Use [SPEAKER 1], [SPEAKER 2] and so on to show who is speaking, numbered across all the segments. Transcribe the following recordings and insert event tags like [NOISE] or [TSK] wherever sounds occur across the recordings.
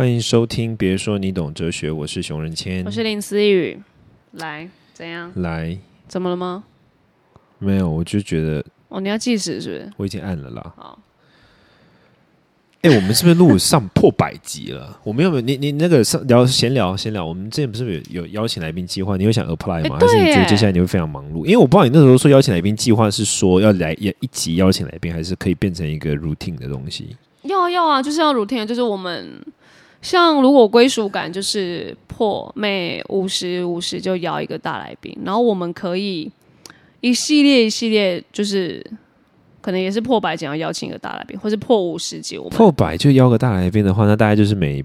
[SPEAKER 1] 欢迎收听，别说你懂哲学，我是熊仁谦
[SPEAKER 2] 我。是林思雨，来怎样？
[SPEAKER 1] 来，
[SPEAKER 2] 怎么了吗？
[SPEAKER 1] 没有，我就觉得
[SPEAKER 2] 哦，你要计时是不是？
[SPEAKER 1] 我已经按了啦。
[SPEAKER 2] 好，
[SPEAKER 1] 哎、我们是不是录上破百集了？我们有没有？你你那个上聊闲聊闲聊，我们之前不是有有邀请来宾计划？你有想 apply 吗？
[SPEAKER 2] 哎
[SPEAKER 1] 还是你觉得接下来你会非常忙碌？因为我不知道你那时候说邀请来宾计划是说要来一一集邀请来宾，还是可以变成一个 routine 的东西？
[SPEAKER 2] 要啊要啊，就是要 routine，就是我们像如果归属感就是破每五十五十就邀一个大来宾，然后我们可以一系列一系列就是。可能也是破百集要邀请一个大来宾，或是破五十级，我们
[SPEAKER 1] 破百就邀个大来宾的话，那大概就是每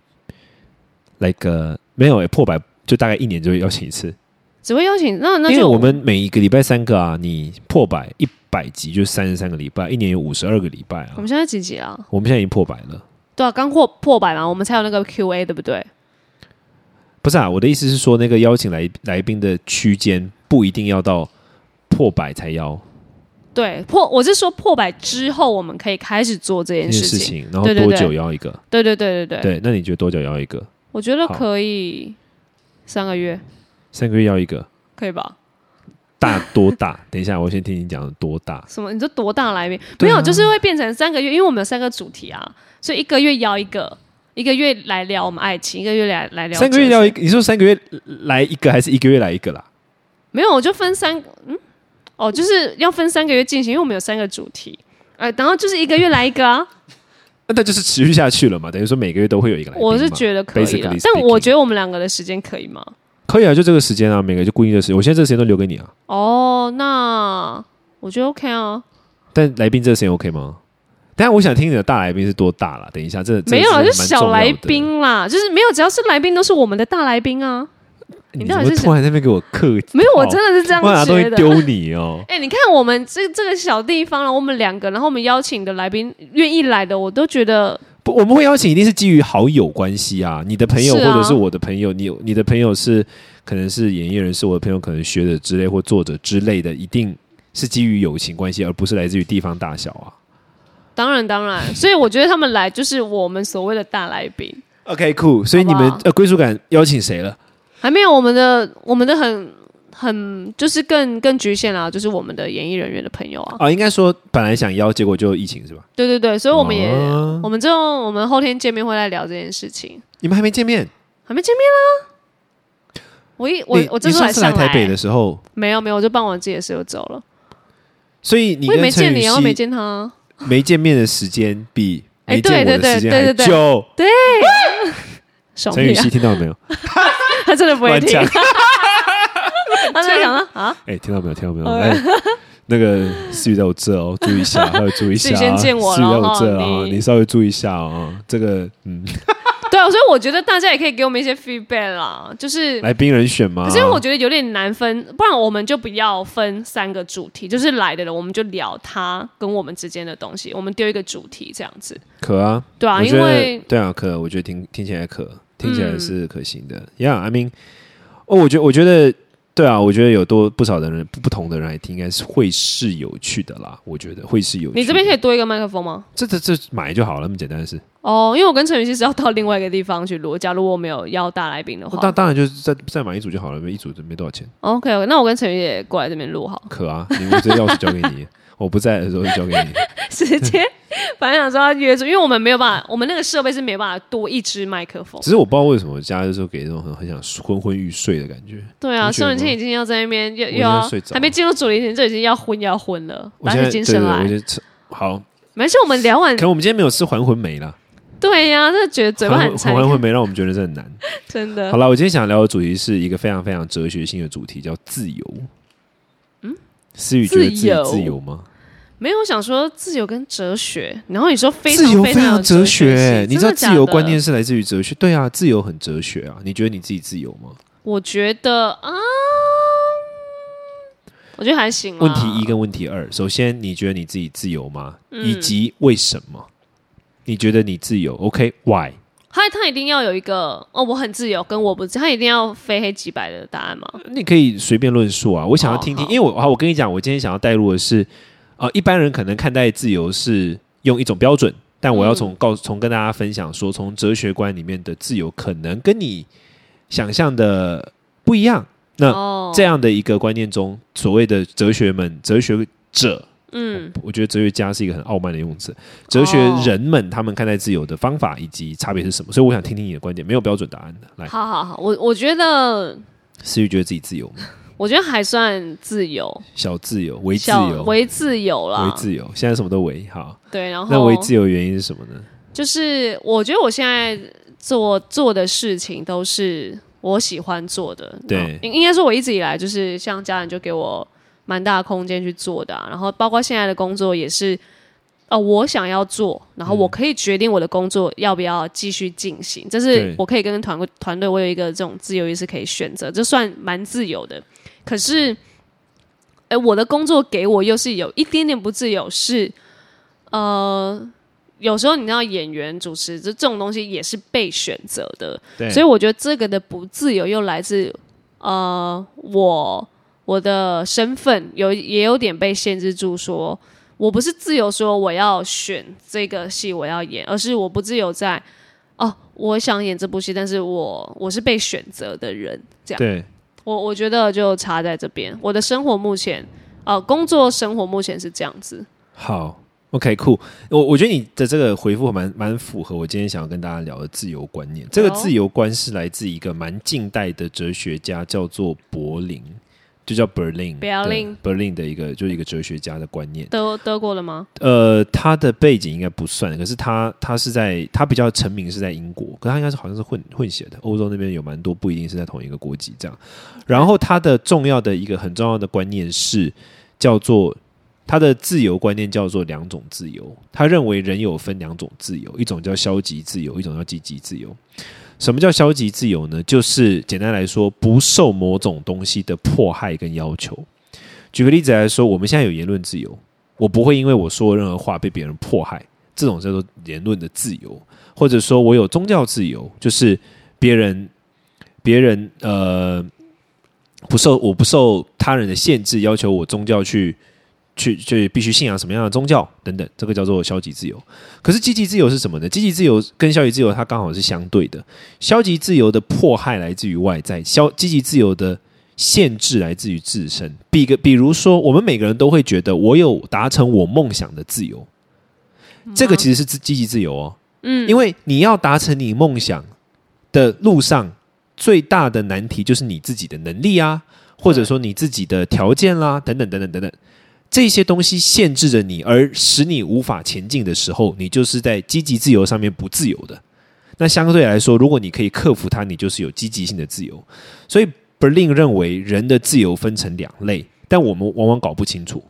[SPEAKER 1] 来个没有、欸、破百就大概一年就会邀请一次。
[SPEAKER 2] 只会邀请那那就
[SPEAKER 1] 因为我们每一个礼拜三个啊，你破百一百集就三十三个礼拜，一年有五十二个礼拜啊。
[SPEAKER 2] 我们现在几集啊？
[SPEAKER 1] 我们现在已经破百了，
[SPEAKER 2] 对啊，刚破破百嘛，我们才有那个 Q&A，对不对？
[SPEAKER 1] 不是啊？我的意思是说，那个邀请来来宾的区间不一定要到破百才邀
[SPEAKER 2] 对，破我是说破百之后，我们可以开始做这
[SPEAKER 1] 这
[SPEAKER 2] 件事情。
[SPEAKER 1] 事情，然后多久邀一个？
[SPEAKER 2] 对对对对对，
[SPEAKER 1] 对，那你觉得多久邀一个？
[SPEAKER 2] 我觉得可以三个月，
[SPEAKER 1] 三个月邀一个，
[SPEAKER 2] 可以吧？
[SPEAKER 1] 大多大？[LAUGHS] 等一下，我先听你讲多大。
[SPEAKER 2] 什么？你说多大来宾？没有，就是会变成三个月，因为我们有三个主题啊，所以一个月邀一个，一个月来聊我们爱情，一个月来来聊
[SPEAKER 1] 三个月
[SPEAKER 2] 哲学
[SPEAKER 1] 邀一个，你说三个月来一个，还是一个月来一个啦？
[SPEAKER 2] 没有，我就分三嗯，哦，就是要分三个月进行，因为我们有三个主题，呃，然后就是一个月来一个啊，
[SPEAKER 1] 那 [LAUGHS] 那就是持续下去了嘛？等于说每个月都会有一个来宾。
[SPEAKER 2] 我是觉得可以的但我觉得我们两个的时间可以吗？
[SPEAKER 1] 可以啊，就这个时间啊，每个就固定的时间。我现在这个时间都留给你啊。
[SPEAKER 2] 哦，那我觉得 OK 啊，
[SPEAKER 1] 但来宾这个时间 OK 吗？等一下我想听你的大来宾是多大了？等一下，这这
[SPEAKER 2] 没有啊，就小来。宾啦，就是没有，只要是来宾都是我们的大来宾啊。
[SPEAKER 1] 你
[SPEAKER 2] 到底是
[SPEAKER 1] 突然在那边给我客气？
[SPEAKER 2] 没有，我真的是这样觉得。
[SPEAKER 1] 西丢你哦。
[SPEAKER 2] 哎、你看我们这这个小地方了，我们两个，然后我们邀请的来宾愿意来的，我都觉得
[SPEAKER 1] 不，我们会邀请一定是基于好友关系啊。你的朋友或者是我的朋友，你有你的朋友是可能是演艺人士，我的朋友可能学者之类或作者之类的，一定是基于友情关系，而不是来自于地方大小啊。
[SPEAKER 2] 当然当然，[LAUGHS] 所以我觉得他们来就是我们所谓的大来宾
[SPEAKER 1] ，OK，cool、所以你们呃归属感邀请谁了？
[SPEAKER 2] 还没有我们的我们的很很就是更更局限啦，就是我们的演艺人员的朋友啊，
[SPEAKER 1] 啊，应该说本来想邀，结果就疫情是吧？
[SPEAKER 2] 对对对，所以我们也、
[SPEAKER 1] 哦
[SPEAKER 2] 我们之后我们后天见面会来聊这件事情，
[SPEAKER 1] 你们还没见面？
[SPEAKER 2] 还没见面啦。我一我我这
[SPEAKER 1] 次
[SPEAKER 2] 次来
[SPEAKER 1] 台北的时候，
[SPEAKER 2] 没有没有，我就办完自己的事就走了。
[SPEAKER 1] 所以你
[SPEAKER 2] 我也没见你，然后没见他啊。
[SPEAKER 1] 没见面的时间比
[SPEAKER 2] 哎
[SPEAKER 1] 没见我
[SPEAKER 2] 对对
[SPEAKER 1] 的时间还
[SPEAKER 2] 对对对
[SPEAKER 1] 久。[LAUGHS]
[SPEAKER 2] 爽屁啊
[SPEAKER 1] 陈雨希！听到了没有？[LAUGHS]
[SPEAKER 2] 他真的不会听 [LAUGHS] 啊，
[SPEAKER 1] 哎，听到没有？听到没有？
[SPEAKER 2] 哦
[SPEAKER 1] 哎，那个思雨在我这哦，注意一下，[LAUGHS] 稍微注意一下啊。
[SPEAKER 2] 先见我
[SPEAKER 1] 思雨在我这啊，
[SPEAKER 2] 你
[SPEAKER 1] 你稍微注意一下哦。这个嗯，[LAUGHS]
[SPEAKER 2] 对啊，所以我觉得大家也可以给我们一些 feedback 啦，就是。[LAUGHS]
[SPEAKER 1] 来宾人选吗？
[SPEAKER 2] 可是我觉得有点难分，不然我们就不要分三个主题，就是来的人我们就聊他跟我们之间的东西，我们丢一个主题这样子，
[SPEAKER 1] 可啊，
[SPEAKER 2] 对啊，因为
[SPEAKER 1] 对啊，可，我觉得听听起来可，听起来
[SPEAKER 2] 嗯
[SPEAKER 1] 是可行的。Yeah，I mean，哦，我觉得我觉得对啊，我觉得有多不少的人不不同的人来听，应该是会是有趣的啦。我觉得会是有趣的。
[SPEAKER 2] 你这边可以多一个麦克风吗？
[SPEAKER 1] 这这这买就好了，那么简单的事。
[SPEAKER 2] 哦，因为我跟陈雨希是要到另外一个地方去录，假如我没有邀大来宾的话
[SPEAKER 1] 那当然就是再再买一组就好了，一组没多少钱。
[SPEAKER 2] ，OK，那我跟陈雨也过来这边录好，
[SPEAKER 1] 可啊，你们这钥匙交给你，我不在的时候就交给你。
[SPEAKER 2] 直接反正想说要约出，因为我们没有办法，[LAUGHS] 我们那个设备是没有办法多一支麦克风
[SPEAKER 1] 只。是我不知道为什么家就是给那种很很想昏昏欲睡的感觉。
[SPEAKER 2] 对啊，宋文清已经要在那边又又要
[SPEAKER 1] 睡着
[SPEAKER 2] 还没进入主题前就已经要昏要昏了，打
[SPEAKER 1] 我现
[SPEAKER 2] 精神来。
[SPEAKER 1] 好，
[SPEAKER 2] 没事，我们聊完
[SPEAKER 1] 可，能我们今天没有吃还魂梅啦，
[SPEAKER 2] 对呀、真的觉得嘴巴
[SPEAKER 1] 还
[SPEAKER 2] 很馋，
[SPEAKER 1] 魂还魂梅让我们觉得这很难。[LAUGHS]
[SPEAKER 2] 真的
[SPEAKER 1] 好。了，我今天想聊的主题是一个非常非常哲学性的主题，叫自由。嗯，思雨觉得自己
[SPEAKER 2] 自由
[SPEAKER 1] 自由吗？
[SPEAKER 2] 没有想说自由跟哲学，然后你说非
[SPEAKER 1] 自由
[SPEAKER 2] 常非常
[SPEAKER 1] 哲
[SPEAKER 2] 学
[SPEAKER 1] 你知道自由观念是来自于哲学？对啊，自由很哲学啊。你觉得你自己自由吗？
[SPEAKER 2] 我觉得啊，我觉得还行啦。
[SPEAKER 1] 问题一跟问题二，首先你觉得你自己自由吗？
[SPEAKER 2] 嗯
[SPEAKER 1] 以及为什么？你觉得你自由？OK，Why？、
[SPEAKER 2] 他他一定要有一个哦，我很自由，跟我不自由，他一定要非黑即白的答案吗？
[SPEAKER 1] 你可以随便论述啊。我想要听听，
[SPEAKER 2] 好好
[SPEAKER 1] 因为我啊，我跟你讲，我今天想要带入的是，呃，一般人可能看待自由是用一种标准，但我要从告从跟大家分享说，从哲学观里面的自由可能跟你想象的不一样。那
[SPEAKER 2] 哦
[SPEAKER 1] 这样的一个观念中，所谓的哲学们、哲学者，
[SPEAKER 2] 嗯，
[SPEAKER 1] 我觉得哲学家是一个很傲慢的用词。哲学人们他们看待自由的方法以及差别是什么？所以我想听听你的观点，没有标准答案的。来，
[SPEAKER 2] 好好好，我我觉得
[SPEAKER 1] 思雨觉得自己自由吗？
[SPEAKER 2] 我觉得还算自由，
[SPEAKER 1] 小自由，为自
[SPEAKER 2] 小
[SPEAKER 1] 由，
[SPEAKER 2] 为自由啦，
[SPEAKER 1] 为自由，现在什么都为好。
[SPEAKER 2] 对，然后
[SPEAKER 1] 那为自由的原因是什么呢？
[SPEAKER 2] 就是我觉得我现在做做的事情都是我喜欢做的，
[SPEAKER 1] 对
[SPEAKER 2] 然后应应该说我一直以来就是像家人就给我蛮大的空间去做的啊、然后包括现在的工作也是。哦，我想要做，然后我可以决定我的工作要不要继续进行，这是
[SPEAKER 1] 对
[SPEAKER 2] 我可以跟团队团队，我有一个这种自由意识可以选择，这算蛮自由的。可是，哎，我的工作给我又是有一点点不自由，是呃，有时候你知道演员、主持这这种东西也是被选择的，
[SPEAKER 1] 对，
[SPEAKER 2] 所以我觉得这个的不自由又来自呃我我的身份有也有点被限制住说。我不是自由说我要选这个戏我要演，而是我不自由在哦，我想演这部戏，但是我我是被选择的人，这样。
[SPEAKER 1] 对，
[SPEAKER 2] 我我觉得就差在这边。我的生活目前，呃，工作生活目前是这样子。
[SPEAKER 1] 好，OK，酷。我我觉得你的这个回复蛮蛮符合我今天想要跟大家聊的自由观念。这个自由观是来自一个蛮近代的哲学家，叫做柏林，就叫 Berlin。
[SPEAKER 2] Berlin
[SPEAKER 1] Berlin 的一个就是一个哲学家的观念。
[SPEAKER 2] 德德国的吗？
[SPEAKER 1] 呃，他的背景应该不算，可是他他是在他比较成名是在英国，可他应该是好像是混混血的，欧洲那边有蛮多不一定是在同一个国籍这样。然后他的重要的一个很重要的观念是叫做他的自由观念叫做两种自由，他认为人有分两种自由，一种叫消极自由，一种叫积极自由。什么叫消极自由呢？就是简单来说，不受某种东西的迫害跟要求。举个例子来说，我们现在有言论自由，我不会因为我说任何话被别人迫害，这种叫做言论的自由，或者说我有宗教自由，就是别人别人呃不受我不受他人的限制，要求我宗教去去去必须信仰什么样的宗教等等，这个叫做消极自由。可是积极自由是什么呢？积极自由跟消极自由它刚好是相对的，消极自由的迫害来自于外在，消积极自由的限制来自于自身。比个比如说，我们每个人都会觉得我有达成我梦想的自由，这个其实是自积极自由哦。
[SPEAKER 2] 嗯，
[SPEAKER 1] 因为你要达成你梦想的路上，最大的难题就是你自己的能力啊，或者说你自己的条件啦，等等等等等等，这些东西限制着你，而使你无法前进的时候，你就是在积极自由上面不自由的。那相对来说，如果你可以克服它，你就是有积极性的自由。所以 Berlin 认为人的自由分成两类，但我们往往搞不清楚。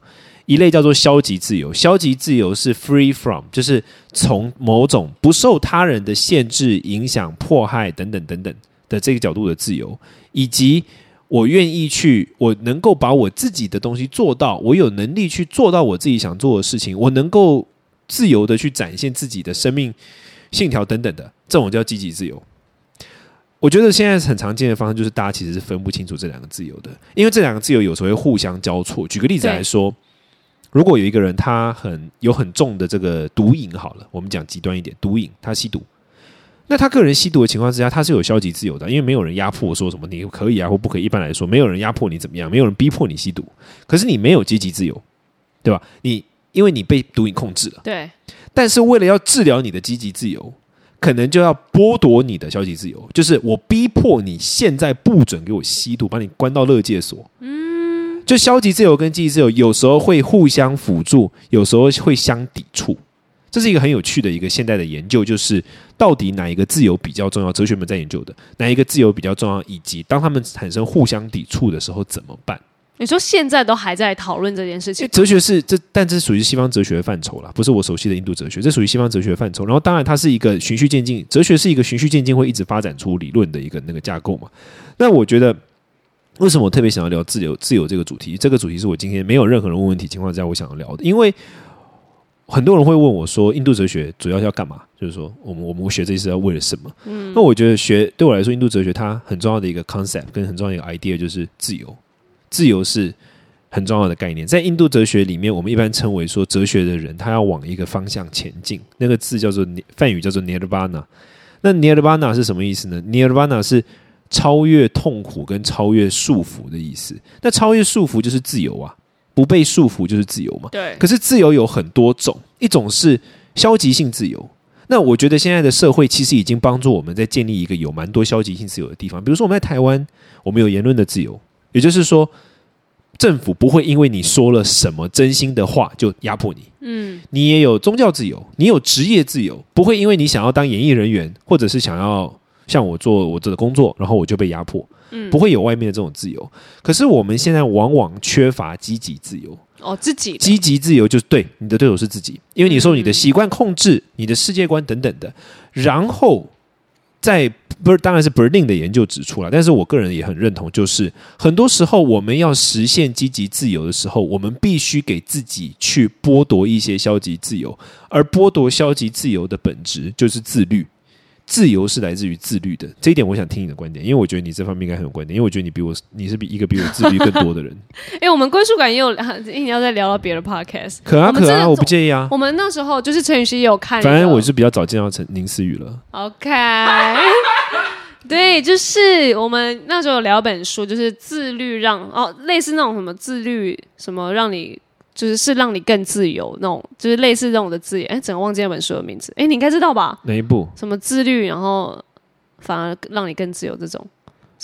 [SPEAKER 1] 一类叫做消极自由，消极自由是 free from，就是从某种不受他人的限制、影响、迫害等等等等的这个角度的自由，以及我愿意去，我能够把我自己的东西做到，我有能力去做到我自己想做的事情，我能够自由的去展现自己的生命信条等等的，这种叫积极自由。我觉得现在很常见的方式就是大家其实是分不清楚这两个自由的，因为这两个自由有时候会互相交错。举个例子来说，如果有一个人他很有很重的这个毒瘾，好了，我们讲极端一点，毒瘾，他吸毒，那他个人吸毒的情况之下，他是有消极自由的，因为没有人压迫说什么你可以啊或不可以。一般来说，没有人压迫你怎么样，没有人逼迫你吸毒，可是你没有积极自由，对吧？你因为你被毒瘾控制了，
[SPEAKER 2] 对，
[SPEAKER 1] 但是为了要治疗你的积极自由，可能就要剥夺你的消极自由，就是我逼迫你现在不准给我吸毒，把你关到乐戒所。嗯，就消极自由跟积极自由有时候会互相辅助，有时候会相抵触。这是一个很有趣的一个现代的研究，就是到底哪一个自由比较重要？哲学们在研究的哪一个自由比较重要，以及当他们产生互相抵触的时候怎么办？
[SPEAKER 2] 你说现在都还在讨论这件事情，
[SPEAKER 1] 哲学是这，但这属于西方哲学的范畴啦，不是我熟悉的印度哲学，这属于西方哲学范畴。然后，当然它是一个循序渐进，哲学是一个循序渐进会一直发展出理论的一个那个架构嘛。那我觉得，为什么我特别想要聊自由自由这个主题？这个主题是我今天没有任何人问问题情况下，我想要聊的，因为很多人会问我说，印度哲学主要是要干嘛？就是说，我们我们学这些是要为了什么？嗯，那我觉得学对我来说，印度哲学它很重要的一个 concept 跟很重要的一个 idea 就是自由，自由是。很重要的概念。在印度哲学里面，我们一般称为说，哲学的人他要往一个方向前进，那个字叫做梵语叫做 nirvana。那 nirvana 是什么意思呢？nirvana 是超越痛苦跟超越束缚的意思。那超越束缚就是自由啊，不被束缚就是自由嘛。
[SPEAKER 2] 对，
[SPEAKER 1] 可是自由有很多种，一种是消极性自由。那我觉得现在的社会其实已经帮助我们在建立一个有蛮多消极性自由的地方。比如说我们在台湾，我们有言论的自由，也就是说，政府不会因为你说了什么真心的话就压迫你。
[SPEAKER 2] 嗯，
[SPEAKER 1] 你也有宗教自由，你有职业自由，不会因为你想要当演艺人员，或者是想要像我做我的工作，然后我就被压迫。
[SPEAKER 2] 嗯
[SPEAKER 1] 不会有外面的这种自由。可是我们现在往往缺乏积极自由。
[SPEAKER 2] 哦，自己
[SPEAKER 1] 积极自由就是对你的对手是自己，因为你受你的习惯控制、你的世界观等等的，然后在不是当然是 Berlin 的研究指出了，但是我个人也很认同，就是很多时候我们要实现积极自由的时候，我们必须给自己去剥夺一些消极自由，而剥夺消极自由的本质就是自律。自由是来自于自律的，这一点我想听你的观点，因为我觉得你这方面应该很有观点，因为我觉得你比我你是比一个比我自律更多的人，
[SPEAKER 2] 哎、我们归属感也有，一定要再聊到别的 podcast。
[SPEAKER 1] 可啊可啊，
[SPEAKER 2] 我
[SPEAKER 1] 不介意啊，
[SPEAKER 2] 我们那时候就是陈宇希也有看，
[SPEAKER 1] 反正我是比较早见到陈宁思雨了。
[SPEAKER 2] OK，[LAUGHS] 对，就是我们那时候有聊一本书，就是自律让哦，类似那种什么自律什么让你。就是是让你更自由那种，就是类似这种的字眼。哎，整个忘记那本书的名字。哎，你应该知道吧？
[SPEAKER 1] 哪一部？
[SPEAKER 2] 什么自律，然后反而让你更自由这种。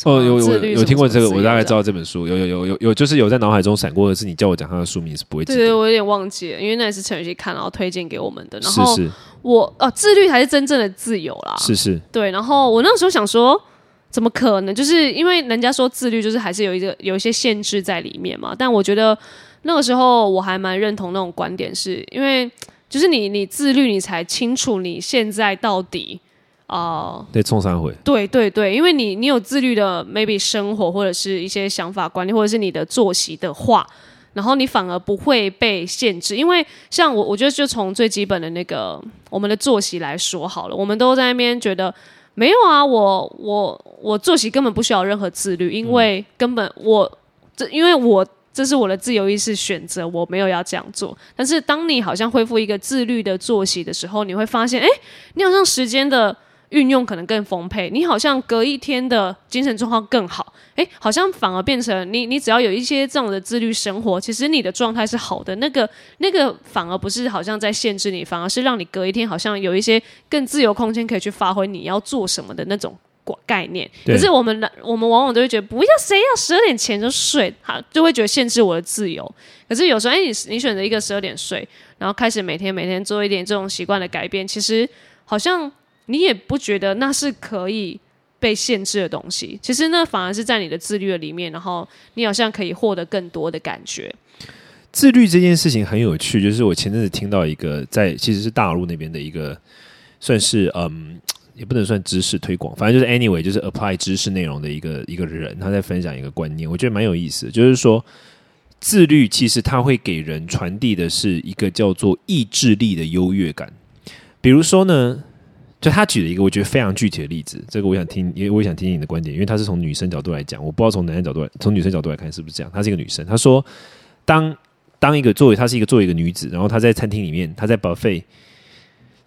[SPEAKER 1] 哦，有有有听过这个，我大概知。道这本书，有有有有有，就是有在脑海中闪过的是你叫我讲他的书名是不会记
[SPEAKER 2] 对对，我有点忘记了，因为那也是陈宇希看，然后推荐给我们的。然后
[SPEAKER 1] 是
[SPEAKER 2] 我哦，自律才是真正的自由啦。
[SPEAKER 1] 是是，
[SPEAKER 2] 对，然后我那时候想说，怎么可能？就是因为人家说自律就是还是有一个有一些限制在里面嘛。但我觉得那个时候我还蛮认同那种观点是，因为就是你你自律，你才清楚你现在到底啊、
[SPEAKER 1] 得冲三回。
[SPEAKER 2] 对对对，因为你你有自律的 maybe 生活或者是一些想法观念，或者是你的作息的话。然后你反而不会被限制，因为像我，我觉得就从最基本的那个我们的作息来说好了，我们都在那边觉得没有啊，我我我作息根本不需要任何自律，因为根本我这因为我这是我的自由意识选择，我没有要这样做。但是当你好像恢复一个自律的作息的时候，你会发现，哎，你好像时间的运用可能更丰沛，你好像隔一天的精神状况更好，诶，好像反而变成你，你只要有一些这样的自律生活，其实你的状态是好的，那个那个反而不是好像在限制你，反而是让你隔一天好像有一些更自由空间可以去发挥你要做什么的那种。概念，可是我们的我们往往都会觉得，不要谁要十二点前就睡，好就会觉得限制我的自由。可是有时候，哎，你你选择一个十二点睡，然后开始每天每天做一点这种习惯的改变，其实好像你也不觉得那是可以被限制的东西。其实那反而是在你的自律的里面，然后你好像可以获得更多的感觉。
[SPEAKER 1] 自律这件事情很有趣，就是我前阵子听到一个在其实是大陆那边的一个，算是嗯，也不能算知识推广，反正就是 anyway，就是 apply 知识内容的一个一个人，他在分享一个观念，我觉得蛮有意思的，就是说自律其实它会给人传递的是一个叫做意志力的优越感。比如说呢，就他举了一个我觉得非常具体的例子，这个我想听，因为我想听听你的观点，因为他是从女生角度来讲，我不知道从男生角度来，从女生角度来看是不是这样。她是一个女生，她说，当当一个作为她是一个作为一个女子，然后她在餐厅里面，她在 buffet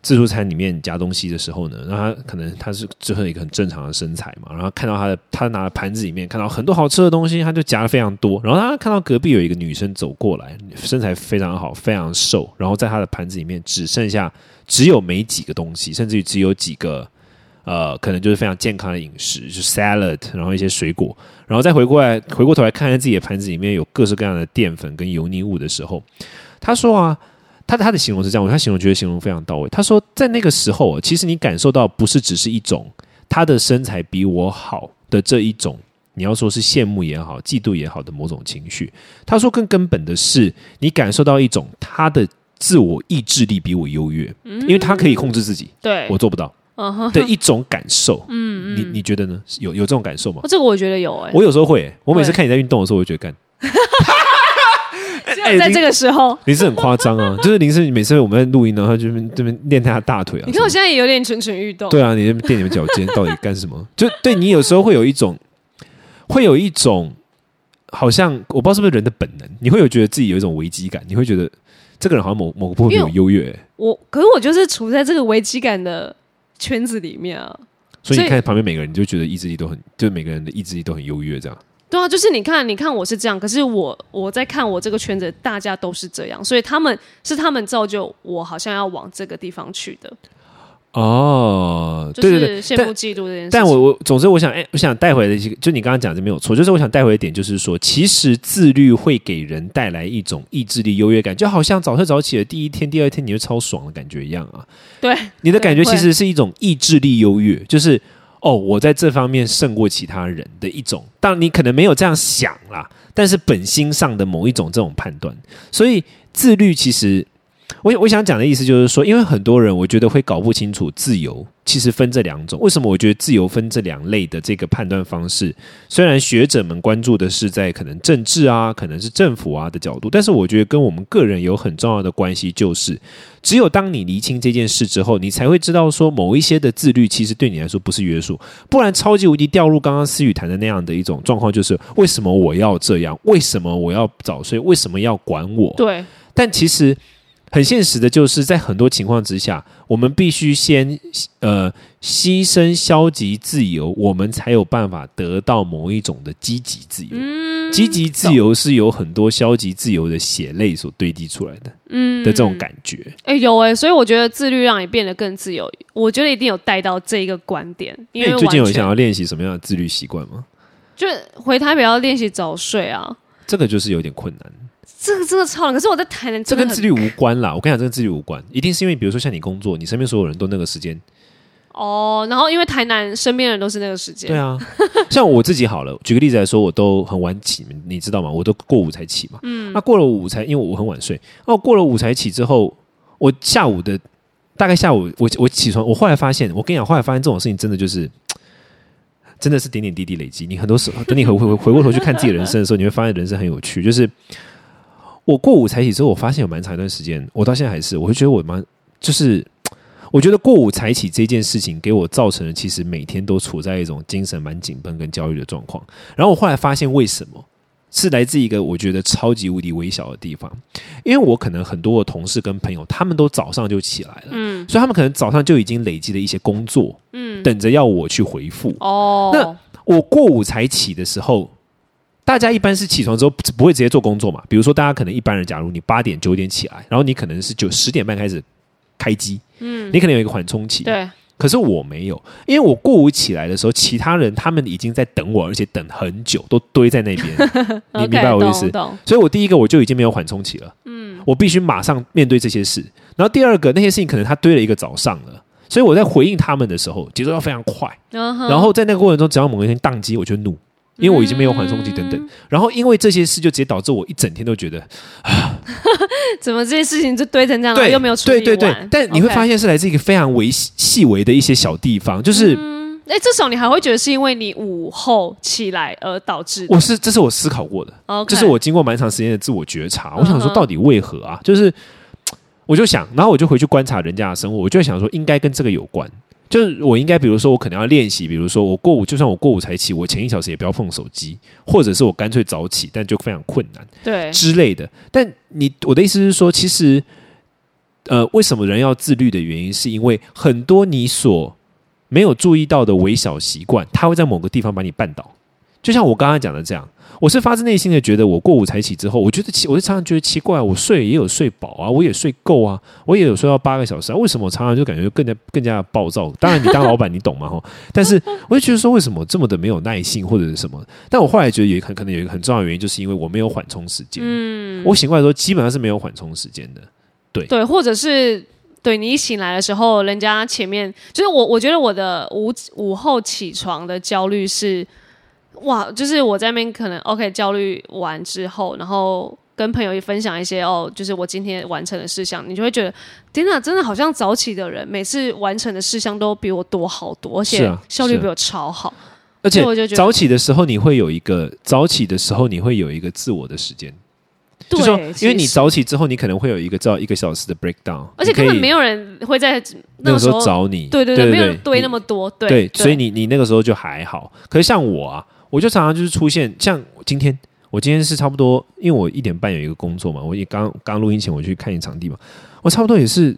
[SPEAKER 1] 自助餐里面夹东西的时候呢，那他可能他是最后一个很正常的身材嘛，然后看到他的他拿的盘子里面看到很多好吃的东西，他就夹了非常多，然后他看到隔壁有一个女生走过来，身材非常好，非常瘦，然后在他的盘子里面只剩下只有没几个东西，甚至于只有几个。呃，可能就是非常健康的饮食，就是 salad，然后一些水果，然后再回过来，回过头来看看自己的盘子里面有各式各样的淀粉跟油腻物的时候，他说啊，他他的形容是这样，他形容觉得形容非常到位。他说，在那个时候，其实你感受到不是只是一种他的身材比我好的这一种，你要说是羡慕也好，嫉妒也好的某种情绪。他说，更根本的是，你感受到一种他的自我意志力比我优越，因为他可以控制自己，
[SPEAKER 2] 对，
[SPEAKER 1] 我做不到。的一种感受。嗯你你觉得呢？有有这种感受吗？
[SPEAKER 2] 哦这个我觉得有哎、
[SPEAKER 1] 我有时候会、我每次看你在运动的时候，我就觉得干，
[SPEAKER 2] 只 [LAUGHS] 有在这个时候，
[SPEAKER 1] 林是很夸张啊，就是林是每次我们在录音，然后就这边练他的大腿啊。
[SPEAKER 2] 你看我现在也有点蠢蠢欲动。
[SPEAKER 1] 对啊，你在垫你们脚尖到底干什么？就对你有时候会有一种，会有一种好像我不知道是不是人的本能，你会有觉得自己有一种危机感，你会觉得这个人好像某某个部分比我优越、
[SPEAKER 2] 我可是我就是处在这个危机感的圈子里面啊。
[SPEAKER 1] 所以你看旁边每个人，你就觉得意志力都很，就是每个人的意志力都很优越，这样。
[SPEAKER 2] 对啊，就是你看，你看我是这样，可是我我在看我这个圈子，大家都是这样，所以他们是他们造就我好像要往这个地方去的，
[SPEAKER 1] 哦，
[SPEAKER 2] 就
[SPEAKER 1] 对对对，
[SPEAKER 2] 是羡慕嫉妒这件事情。
[SPEAKER 1] 但我我总之我想，哎、我想带回的一个，就你刚刚讲的没有错，就是我想带回的点，就是说，其实自律会给人带来一种意志力优越感，就好像早睡早起的第一天、第二天你就超爽的感觉一样啊。
[SPEAKER 2] 对
[SPEAKER 1] 你的感觉其实是一种意志力优越，就是哦，我在这方面胜过其他人的一种。当然，你可能没有这样想啦，但是本心上的某一种这种判断，所以自律其实。我我想讲的意思就是说，因为很多人我觉得会搞不清楚自由其实分这两种。为什么我觉得自由分这两类的这个判断方式？虽然学者们关注的是在可能政治啊，可能是政府啊的角度，但是我觉得跟我们个人有很重要的关系，就是只有当你厘清这件事之后，你才会知道说某一些的自律其实对你来说不是约束，不然超级无敌掉入刚刚思雨谈的那样的一种状况，就是为什么我要这样？为什么我要早睡？为什么要管我？
[SPEAKER 2] 对
[SPEAKER 1] 但其实很现实的，就是在很多情况之下，我们必须先呃牺牲消极自由，我们才有办法得到某一种的积极自由。
[SPEAKER 2] 嗯
[SPEAKER 1] 积极自由是由很多消极自由的血泪所堆积出来的
[SPEAKER 2] 嗯
[SPEAKER 1] 的这种感觉。
[SPEAKER 2] 哎、有哎、所以我觉得自律让你变得更自由，我觉得一定有带到这一个观点，因为
[SPEAKER 1] 你最近有想要练习什么样的自律习惯吗？
[SPEAKER 2] 就回台北要练习早睡啊，
[SPEAKER 1] 这个就是有点困难，
[SPEAKER 2] 这个真的超难。可是我在台南
[SPEAKER 1] 这跟自律无关啦。我跟你讲，这跟自律无关，一定是因为比如说像你工作，你身边所有人都那个时间，
[SPEAKER 2] 哦，然后因为台南身边人都是那个时间，
[SPEAKER 1] 对啊，像我自己好了，[LAUGHS] 举个例子来说，我都很晚起，你知道吗？我都过午才起嘛。嗯，那过了午才，因为我很晚睡，那我过了午才起之后，我下午的大概下午我我起床，我后来发现，我跟你讲，后来发现这种事情真的就是。[TSK] 真的是点点滴滴累积。你很多时候，等你回回回过头去看自己人生的时候，你会发现人生很有趣。就是我过午才起之后，我发现有蛮长一段时间，我到现在还是，我会觉得我蛮就是 [TSK] 我觉得过午才起这件事情给我造成了，其实每天都处在一种精神蛮紧绷跟焦虑的状况。然后我后来发现，为什么是来自一个我觉得超级无敌微小的地方？因为我可能很多的同事跟朋友，他们都早上就起来了，
[SPEAKER 2] 嗯
[SPEAKER 1] 所以他们可能早上就已经累积了一些工作，
[SPEAKER 2] 嗯，
[SPEAKER 1] 等着要我去回复。
[SPEAKER 2] 哦，
[SPEAKER 1] 那我过午才起的时候，大家一般是起床之后不会直接做工作嘛？比如说，大家可能一般人，假如你八点九点起来，然后你可能是九十点半开始开机，
[SPEAKER 2] 嗯，
[SPEAKER 1] 你可能有一个缓冲期。
[SPEAKER 2] 对，
[SPEAKER 1] 可是我没有，因为我过午起来的时候，其他人他们已经在等我，而且等很久，都堆在那边。[LAUGHS] 你明白我意思所以我第一个我就已经没有缓冲期了，嗯，我必须马上面对这些事。然后第二个那些事情可能他堆了一个早上了，所以我在回应他们的时候节奏要非常快。然后在那个过程中，只要某一天宕机，我就怒，因为我已经没有缓冲期等
[SPEAKER 2] 嗯
[SPEAKER 1] 等。然后因为这些事，就直接导致我一整天都觉得啊 [LAUGHS]
[SPEAKER 2] 怎么这些事情就堆成这样，然后
[SPEAKER 1] 对，
[SPEAKER 2] 又没有处理
[SPEAKER 1] 对对
[SPEAKER 2] 完
[SPEAKER 1] 对。但你会发现是来自一个非常微细微的一些小地方，就是
[SPEAKER 2] 哎，至少你还会觉得是因为你午后起来而导致的。
[SPEAKER 1] 我是这是我思考过的这是我经过蛮长时间的自我觉察。我想说，到底为何啊？就是我就想，然后我就回去观察人家的生活，我就想说，应该跟这个有关。就是我应该，比如说，我可能要练习，比如说我过午，就算我过午才起，我前一小时也不要碰手机，或者是我干脆早起，但就非常困难。
[SPEAKER 2] 对，
[SPEAKER 1] 之类的。但你我的意思是说，其实呃，为什么人要自律的原因，是因为很多你所没有注意到的微小习惯，它会在某个地方把你绊倒。就像我刚刚讲的这样，我是发自内心的觉得，我过午才起之后，我觉得奇，我就常常觉得奇怪，我睡也有睡饱啊，我也睡够啊，我也有睡到八个小时啊，为什么我常常就感觉更加更加暴躁？当然，你当老板你懂吗？哈，但是我就觉得说，为什么这么的没有耐性或者是什么？但我后来觉得也很可能有一个很重要的原因，就是因为我没有缓冲时间。
[SPEAKER 2] 嗯，
[SPEAKER 1] 我醒过来的时候基本上是没有缓冲时间的。
[SPEAKER 2] 对对，或者是对你一醒来的时候，人家前面就是我，我觉得我的午午后起床的焦虑是，哇，就是我在那边可能 OK 焦虑完之后，然后。跟朋友也分享一些哦，就是我今天完成的事项，你就会觉得，天哪，真的好像早起的人，每次完成的事项都比我多好多，而且效率比我超好。
[SPEAKER 1] 而且
[SPEAKER 2] 我就觉得
[SPEAKER 1] 早起的时候，你会有一个早起的时候，你会有一个自我的时间，就
[SPEAKER 2] 对，
[SPEAKER 1] 说因为你早起之后，你可能会有一个照一个小时的 breakdown，
[SPEAKER 2] 而且根本没
[SPEAKER 1] 有
[SPEAKER 2] 有人会在
[SPEAKER 1] 那个时候找你，
[SPEAKER 2] 对对
[SPEAKER 1] 对
[SPEAKER 2] 没有人堆那么多，对
[SPEAKER 1] 对，所以你你那个时候就还好。可是像我啊，我就常常就是出现像今天。我今天是差不多，因为我一点半有一个工作嘛，我也刚刚录音前我去看一场地嘛，我差不多也是，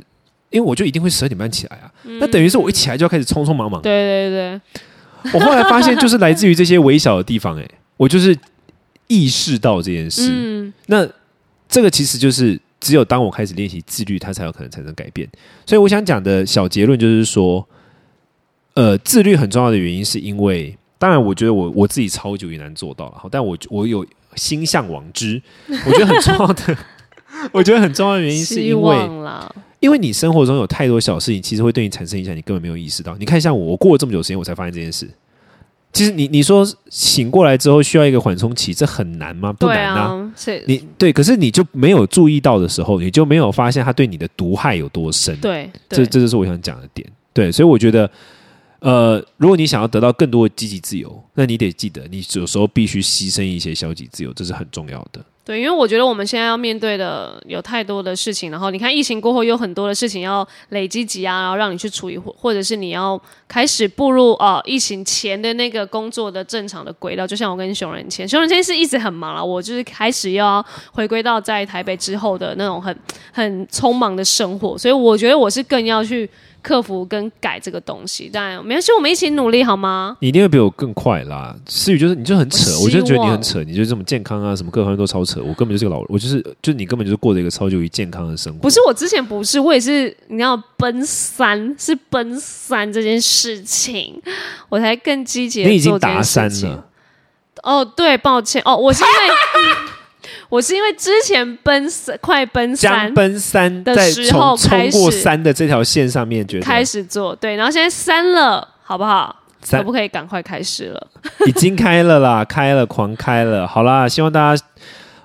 [SPEAKER 1] 因为我就一定会十二点半起来啊，那等于是我一起来就要开始匆匆忙忙。
[SPEAKER 2] 对对对，
[SPEAKER 1] 我后来发现，就是来自于这些微小的地方、哎，我就是意识到这件事。
[SPEAKER 2] 嗯，
[SPEAKER 1] 那这个其实就是只有当我开始练习自律，它才有可能产生改变。所以我想讲的小结论就是说，呃，自律很重要的原因是因为，当然我觉得我我自己超久也难做到了，好，但我我有心向往之。我觉得很重要的，[LAUGHS] 我觉得很重要的原因是因为，因为你生活中有太多小事情，其实会对你产生影响，你根本没有意识到。你看，像我，我过了这么久时间，我才发现这件事。其实你你说醒过来之后需要一个缓冲期，这很难吗？不难
[SPEAKER 2] 啊，是，
[SPEAKER 1] 你对，可是你就没有注意到的时候，你就没有发现它对你的毒害有多深。，
[SPEAKER 2] 对
[SPEAKER 1] 这，这就是我想讲的点。对，所以我觉得，呃，如果你想要得到更多的积极自由，那你得记得，你有时候必须牺牲一些消极自由，这是很重要的。
[SPEAKER 2] 对，因为我觉得我们现在要面对的有太多的事情，然后你看疫情过后有很多的事情要累积积压，然后让你去处理，或或者是你要开始步入呃疫情前的那个工作的正常的轨道。就像我跟熊仁谦，熊仁谦是一直很忙了，我就是开始又要回归到在台北之后的那种很很匆忙的生活，所以我觉得我是更要去克服跟改这个东西。但没关系，我们一起努力好吗？
[SPEAKER 1] 你一定会比我更快啦。思雨就是你就很扯，
[SPEAKER 2] 我
[SPEAKER 1] 我就觉得你很扯，你就这么健康啊，什么各方面都超扯。我根本就是个老，我就是就是你根本就是过着一个超级健康的生活。
[SPEAKER 2] 不是我之前不是，我也是，你要奔三，是奔三这件事情，我才更积极
[SPEAKER 1] 你已经达三了，
[SPEAKER 2] 哦，对，抱歉，哦，我是因为我是因为之前奔三快奔
[SPEAKER 1] 将
[SPEAKER 2] 三
[SPEAKER 1] 奔三，
[SPEAKER 2] 的
[SPEAKER 1] 在冲
[SPEAKER 2] 时候
[SPEAKER 1] 冲
[SPEAKER 2] 开始
[SPEAKER 1] 过三的这条线上面，觉得
[SPEAKER 2] 开始做，对，然后现在三了，好不好？可不可以赶快开始了？[LAUGHS]
[SPEAKER 1] 已经开了啦，开了，狂开了。好啦，希望大家，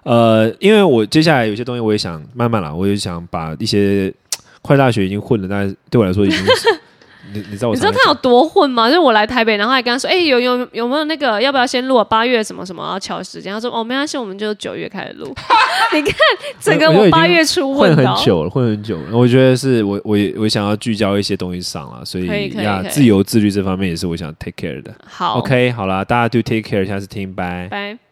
[SPEAKER 1] 呃，因为我接下来有些东西我也想慢慢啦，我也想把一些 [TSK] 快大学已经混了，但是对我来说已经是，你你知道我
[SPEAKER 2] 你知道他有多混吗？就是我来台北，然后还跟他说，哎、有有有没有那个要不要先录啊？八月什么什么要调时间？他说哦，没关系，我们就九月开始录。[LAUGHS] 你看整个
[SPEAKER 1] 我
[SPEAKER 2] 八月初
[SPEAKER 1] 混很久了，混很久了。我觉得是我我也我想要聚焦一些东西上了，所以呀，自由自律这方面也是我想 take care 的。
[SPEAKER 2] 好
[SPEAKER 1] OK，好啦，大家 do take care，下次听，拜。
[SPEAKER 2] 拜。